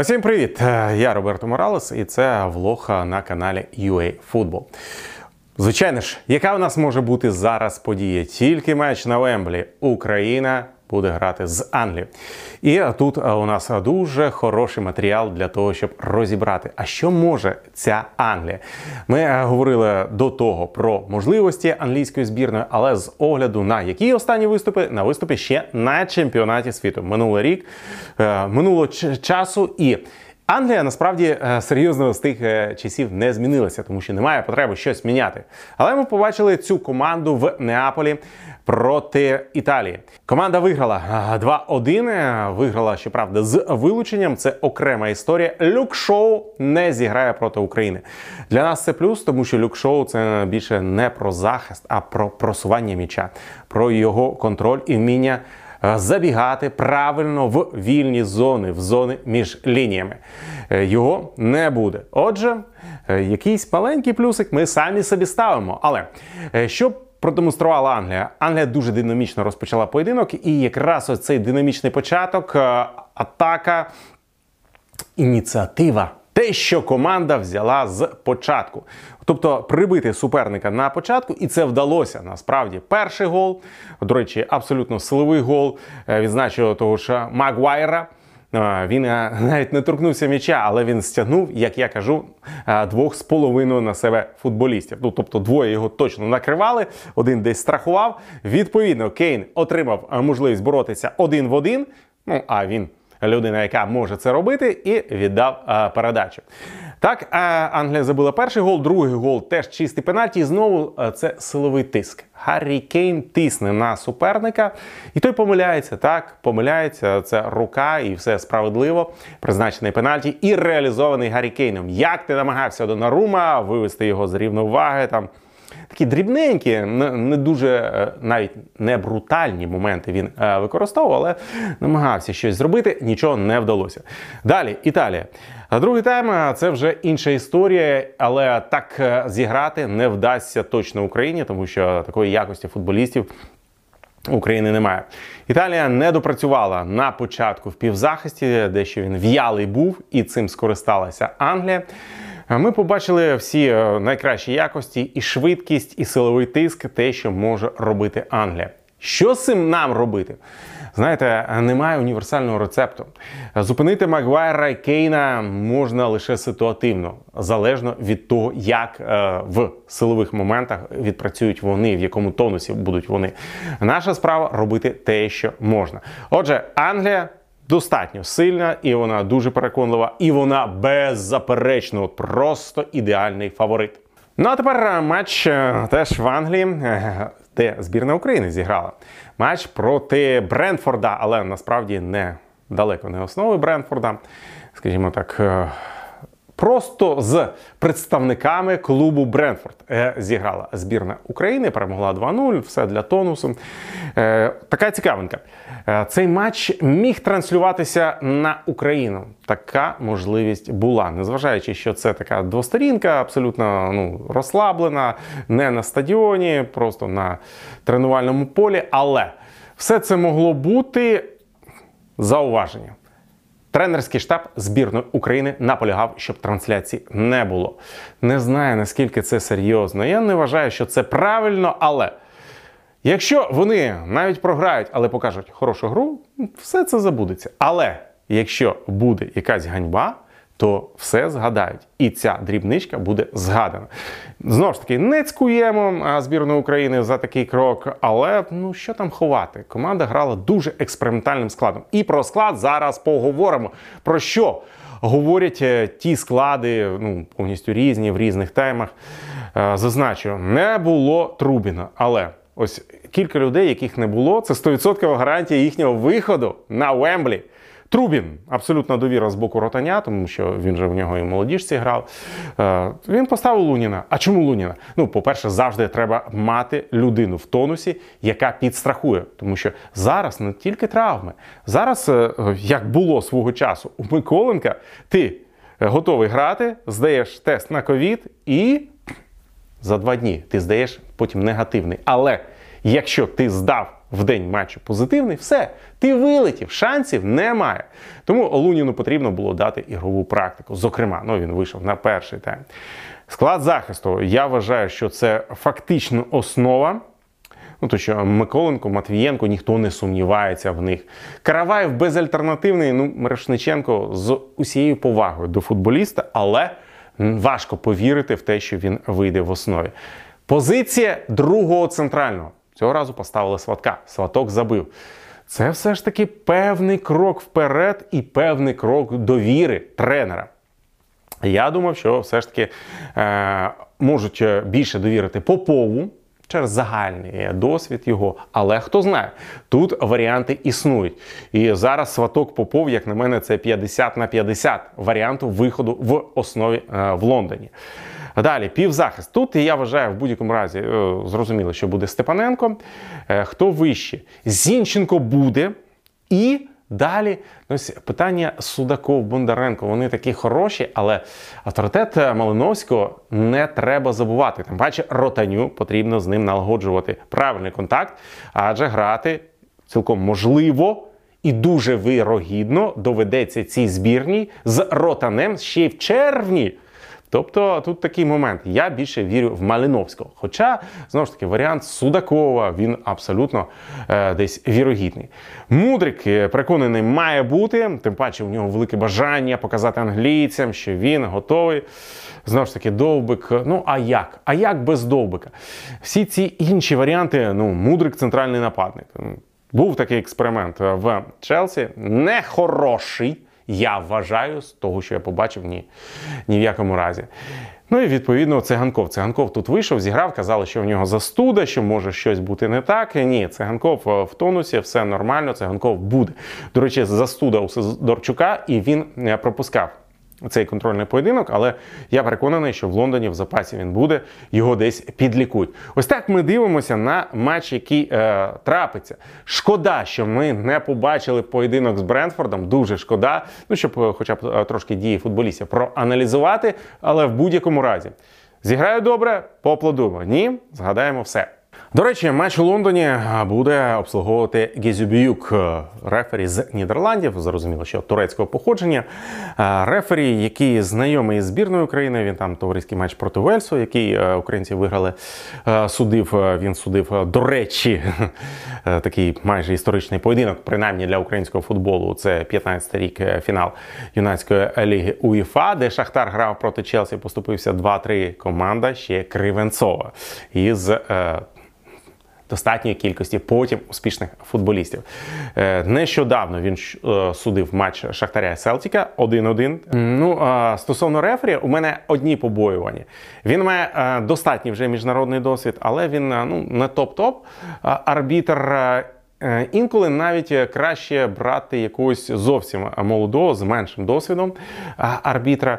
Усім привіт! Е, Я Роберто Моралес, і це влог на каналі UA Football. Звичайно ж, яка у нас може бути зараз подія? Тільки матч на Вемблі. Україна буде грати з Англією. І тут е, у нас дуже хороший матеріал для того, щоб розібрати, а що може ця Англія. Ми е, говорили до того про можливості англійської збірної, але з огляду на які останні виступи на виступи ще на чемпіонаті світу. Минулий рік е, минуло часу і. Англія насправді е, серйозно з тих е, часів не змінилася, тому що немає потреби щось міняти. Але ми побачили цю команду в Неаполі проти Італії. Команда виграла е, 2-1. е, Виграла, щоправда, з вилученням. Це окрема історія. Люк Шоу не зіграє проти України. Для нас це плюс, тому що Люк Шоу це більше не про захист, а про просування м'яча, про його контроль і вміння забігати правильно в вільні зони, в зони між лініями. Е, Його не буде. Отже, е, якийсь маленький плюсик ми самі собі ставимо. Але е, що продемонструвала Англія? Англія дуже динамічно розпочала поєдинок, і якраз ось цей динамічний початок, е, атака, ініціатива. Те, що команда взяла з початку. Тобто прибити суперника на початку, і це вдалося насправді. Перший гол, до речі, абсолютно силовий гол. Е, Відзначив того ж Магуайра. Е, Він е, навіть не торкнувся м'яча, але він стягнув, як я кажу, двох з половиною на себе футболістів. Ну тобто двоє його точно накривали, один десь страхував. Відповідно, Кейн отримав можливість боротися один в один. Ну а він людина, яка може це робити, і віддав е, передачу. Так, е, Англія забила перший гол, другий гол теж чистий пенальті. І знову е, це силовий тиск. Гаррі Кейн тисне на суперника, і той помиляється. Так, помиляється. Це рука і все справедливо. Призначений пенальті і реалізований Гаррі Кейном. Як ти намагався до Нарума вивести його з рівноваги там. Такі дрібненькі, не, дуже е, навіть не брутальні моменти він е, використовував, але намагався щось зробити, нічого не вдалося. Далі Італія. А другий тайм е, це вже інша історія, але так зіграти не вдасться точно Україні, тому що такої якості футболістів України немає. Італія не допрацювала на початку в півзахисті, дещо він в'ялий був, і цим скористалася Англія. Ми побачили всі е, найкращі якості, і швидкість, і силовий тиск, те, що може робити Англія. Що з цим нам робити? Знаєте, немає універсального рецепту. Зупинити Магуайра і Кейна можна лише ситуативно, залежно від того, як е, в силових моментах відпрацюють вони, в якому тонусі будуть вони. Наша справа робити те, що можна. Отже, Англія. Достатньо сильна, і вона дуже переконлива, і вона беззаперечно просто ідеальний фаворит. Ну а тепер е, матч е, теж в Англії, е, де збірна України зіграла. Матч проти Брентфорда, але насправді не далеко не основи Брентфорда. Скажімо так, просто з представниками клубу Брентфорд е, зіграла збірна України, перемогла 2-0, все для тонусу. Е, Така цікавинка. Е, Цей матч міг транслюватися на Україну. Така можливість була, незважаючи, що це така двосторінка, абсолютно ну, розслаблена, не на стадіоні, просто на тренувальному полі. Але все це могло бути зауваження. Тренерський штаб збірної України наполягав, щоб трансляції не було. Не знаю наскільки це серйозно. Я не вважаю, що це правильно, але якщо вони навіть програють, але покажуть хорошу гру, все це забудеться. Але якщо буде якась ганьба, то все згадають. І ця дрібничка буде згадана. Знову ж таки, не цькуємо збірну України за такий крок, але ну що там ховати? Команда грала дуже експериментальним складом. І про склад зараз поговоримо. Про що говорять е, ті склади, ну повністю різні в різних темах. Е, Зазначу, не було Трубіна, але. Ось кілька людей, яких не було, це 100% гарантія їхнього виходу на Вемблі. Трубін абсолютна довіра з боку ротаня, тому що він же в нього і в молодіжці грав. Е, Він поставив Луніна. А чому Луніна? Ну, по-перше, завжди треба мати людину в тонусі, яка підстрахує. Тому що зараз не тільки травми. Зараз, е, як було свого часу у Миколенка, ти готовий грати, здаєш тест на ковід і за два дні ти здаєш потім негативний. Але якщо ти здав в день матчу позитивний, все, ти вилетів, шансів немає. Тому Луніну потрібно було дати ігрову практику. Зокрема, ну він вийшов на перший тайм. Склад захисту, я вважаю, що це фактично основа. Ну, то що Миколенко, Матвієнко, ніхто не сумнівається в них. Караваєв безальтернативний, ну, Мирошниченко з усією повагою до футболіста, але важко повірити в те, що він вийде в основі. Позиція другого центрального. Цього разу поставили сватка. Сваток забив. Це все ж таки певний крок вперед і певний крок довіри тренера. Я думав, що все ж таки е, можуть більше довірити Попову через загальний досвід його. Але хто знає, тут варіанти існують. І зараз сваток Попов, як на мене, це 50 на 50 варіанту виходу в основі е, в Лондоні. Далі, півзахист. Тут я вважаю, в будь-якому разі е, зрозуміло, що буде Степаненко. Е, хто вище? Зінченко буде і. Далі ось питання Судаков, Бондаренко. Вони такі хороші, але авторитет Малиновського не треба забувати. Тим паче, ротаню потрібно з ним налагоджувати правильний контакт, адже грати цілком можливо і дуже вирогідно доведеться цій збірній з ротанем ще й в червні. Тобто тут такий момент. Я більше вірю в Малиновського. Хоча, знову ж таки, варіант Судакова він абсолютно е, десь вірогідний. Мудрик е, переконаний має бути, тим паче у нього велике бажання показати англійцям, що він готовий. Знову ж таки, довбик. Ну а як? А як без довбика? Всі ці інші варіанти, ну, мудрик центральний нападник. Був такий експеримент в Челсі, нехороший. Я вважаю з того, що я побачив, ні, ні в якому разі. Ну і відповідно циганков. Циганков тут вийшов, зіграв, казали, що в нього застуда, що може щось бути не так. Ні, циганков е, в тонусі, все нормально, циганков буде. До речі, застуда у Сидорчука, і він е, пропускав цей контрольний поєдинок, але я переконаний, що в Лондоні в запасі він буде, його десь підлікують. Ось так ми дивимося на матч, який е, трапиться. Шкода, що ми не побачили поєдинок з Брентфордом. Дуже шкода. Ну щоб, е, хоча б е, трошки дії футболістів проаналізувати, але в будь-якому разі зіграю добре, поаплодуємо. Ні, згадаємо все. До речі, матч у Лондоні буде обслуговувати Гезюбіюк, е, рефері з Нідерландів. Зрозуміло, що турецького походження. Е, рефері, який знайомий з збірною України. Він там товариський матч проти Вельсу, який е, українці виграли. Судив. Він судив до речі, такий майже історичний поєдинок, принаймні для українського футболу. Це 15-й рік фінал юнацької ліги УЄФА, де Шахтар грав проти Челсі. Поступився 2-3 команда ще Кривенцова із достатньої кількості потім успішних футболістів. Е, нещодавно він е, судив матч Шахтаря Селтіка 1-1. Ну стосовно рефері, у мене одні побоювання. Він має е, достатній вже міжнародний досвід, але він ну не топ-топ. Арбітр інколи навіть е, краще брати якогось зовсім молодого з меншим досвідом арбітра.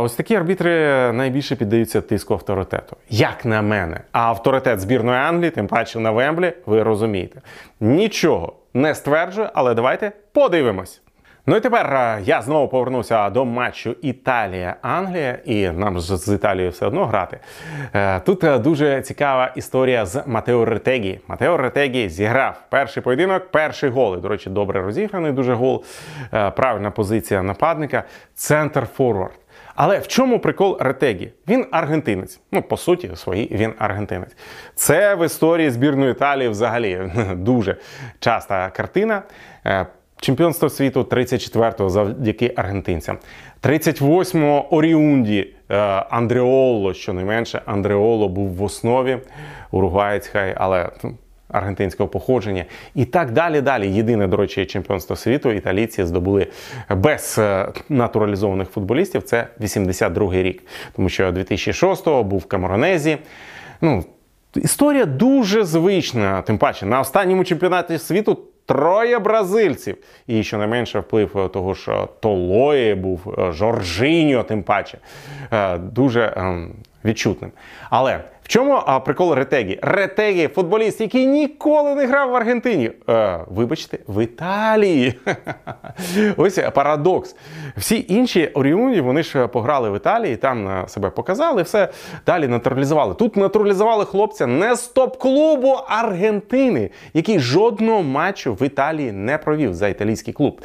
Ось такі арбітри найбільше піддаються тиску авторитету. Як на мене, а авторитет збірної Англії, тим паче на Вемблі, ви розумієте. Нічого не стверджую, але давайте подивимось. Ну і тепер е, я знову повернуся до матчу Італія-Англія, і нам ж з Італією все одно грати. Е, тут е, дуже цікава історія з Матео Ретегі. Матео Ретегі зіграв перший поєдинок, перший гол. І, До речі, добре розіграний дуже гол. Правильна позиція нападника, центр форвард. Але в чому прикол Ретегі? Він аргентинець. Ну, по суті, своїй він аргентинець. Це в історії збірної Італії взагалі дуже часта картина. Чемпіонство світу 34-го завдяки аргентинцям. 38-го Оріунді е, Андреоло, що не менше, Андреоло був в основі уругуаєць хай, але ну, аргентинського походження. І так далі. Далі. Єдине, до речі, чемпіонство світу італійці здобули без е, натуралізованих футболістів. Це 82-й рік. Тому що 2006-го був в Камеронезі. Ну, Історія дуже звична, тим паче на останньому чемпіонаті світу троє бразильців. І що не менше вплив того ж Толої був, е, Жоржиньо, тим паче, е, дуже ем, відчутним. Але В чому а, прикол Ретегі? Ретегі футболіст, який ніколи не грав в Аргентині. Е, вибачте, в Італії. Ось парадокс. Всі інші оріунді вони ж пограли в Італії, там е, себе показали, все далі натуралізували. Тут натуралізували хлопця не з топ-клубу Аргентини, який жодного матчу в Італії не провів за італійський клуб.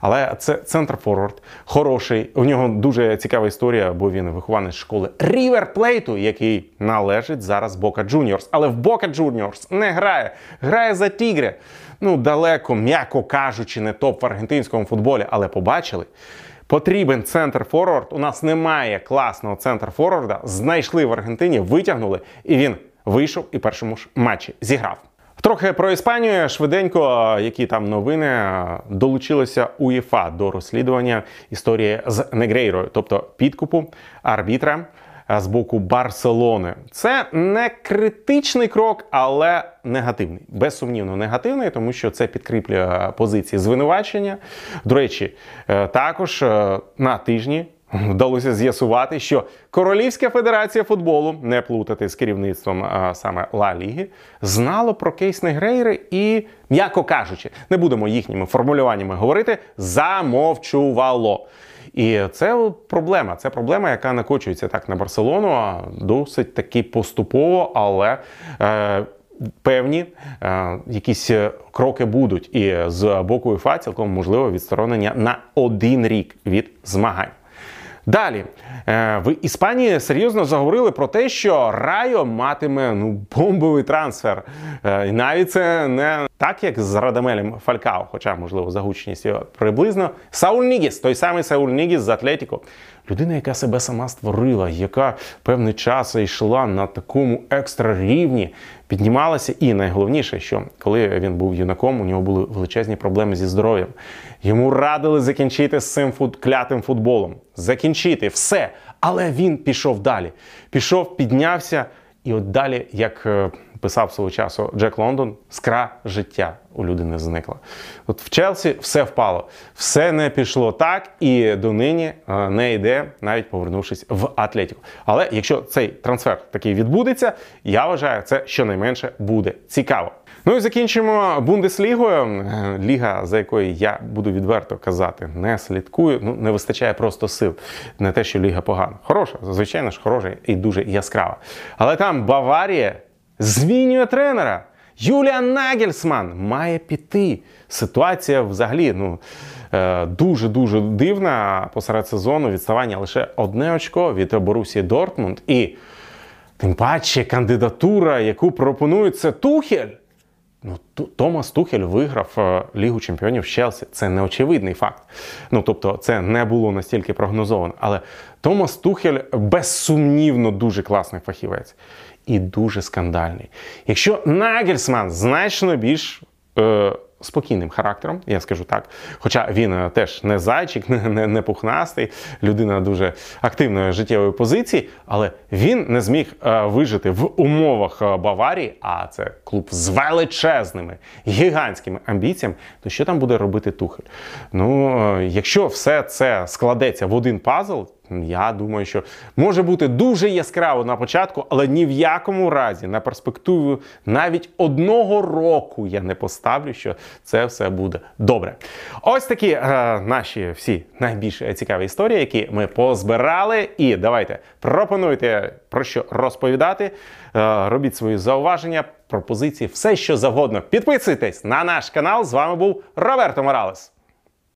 Але це центр форвард, хороший. У нього дуже цікава історія, бо він вихованець школи Рівер Плейту, який належить зараз Бока Джуніорс. Але в Бока Джуніорс не грає, грає за Тігре. Ну, далеко, м'яко кажучи, не топ в аргентинському футболі, але побачили. Потрібен центр форвард. У нас немає класного центр форварда. Знайшли в Аргентині, витягнули, і він вийшов і першому ж матчі зіграв. Трохи про Іспанію швиденько, які там новини долучилося УЄФА до розслідування історії з Негрейрою, тобто підкупу арбітра з боку Барселони. Це не критичний крок, але негативний. Безсумнівно негативний, тому що це підкріплює позиції звинувачення. До речі, е, також е, на тижні. Вдалося з'ясувати, що Королівська федерація футболу, не плутати з керівництвом а, саме Ла Ліги, знало про кейс Негрейри і, м'яко кажучи, не будемо їхніми формулюваннями говорити, замовчувало. І це проблема. Це проблема, яка накочується так на Барселону, досить таки поступово, але. Е, Певні е, якісь кроки будуть, і з боку УЄФА цілком можливо відсторонення на один рік від змагань. Далі е, в Іспанії серйозно заговорили про те, що Райо матиме ну бомбовий трансфер. Е, і навіть це не так, як з Радамелем Фалькао, хоча, можливо, за гучністю приблизно. Сауль Нігіс, той самий Сауль Нігіс з Атлетіко. Людина, яка себе сама створила, яка певний час йшла на такому екстра рівні, піднімалася, і найголовніше, що коли він був юнаком, у нього були величезні проблеми зі здоров'ям. Йому радили закінчити з цим фут... клятим футболом, закінчити все. Але він пішов далі. Пішов, піднявся, і от далі, як е, писав свого часу Джек Лондон, скра життя у людини зникла. От в Челсі все впало, все не пішло так, і донині е, не йде, навіть повернувшись в Атлетіку. Але якщо цей трансфер такий відбудеться, я вважаю, це щонайменше буде цікаво. Ну і закінчимо Бундеслігою. Е, ліга, за якою я буду відверто казати, не слідкую. Ну не вистачає просто сил. Не те, що ліга погана. Хороша, звичайно ж, хороша і дуже яскрава. Але там Баварія змінює тренера. Юліан Нагельсман має піти. Ситуація взагалі ну дуже дуже дивна посеред сезону. Відставання лише одне очко від Борусії Дортмунд. І тим паче кандидатура, яку пропонує це Тухель. Ну, Томас Тухель виграв е, Лігу чемпіонів Челсі. Це неочевидний факт. Ну тобто, це не було настільки прогнозовано. Але Томас Тухель безсумнівно дуже класний фахівець і дуже скандальний. Якщо Нагельсман значно більш. Е, спокійним характером, я скажу так. Хоча він е, теж не зайчик, не, не, не пухнастий, людина дуже активної життєвої позиції, але він не зміг е, вижити в умовах е, Баварії, а це клуб з величезними гігантськими амбіціями. То що там буде робити Тухель? Ну, е, якщо все це складеться в один пазл. Я думаю, що може бути дуже яскраво на початку, але ні в якому разі на перспективу навіть одного року я не поставлю, що це все буде добре. Ось такі е, наші всі найбільш цікаві історії, які ми позбирали. І давайте пропонуйте про що розповідати. Е, робіть свої зауваження, пропозиції, все що завгодно. Підписуйтесь на наш канал. З вами був Роберто Моралес.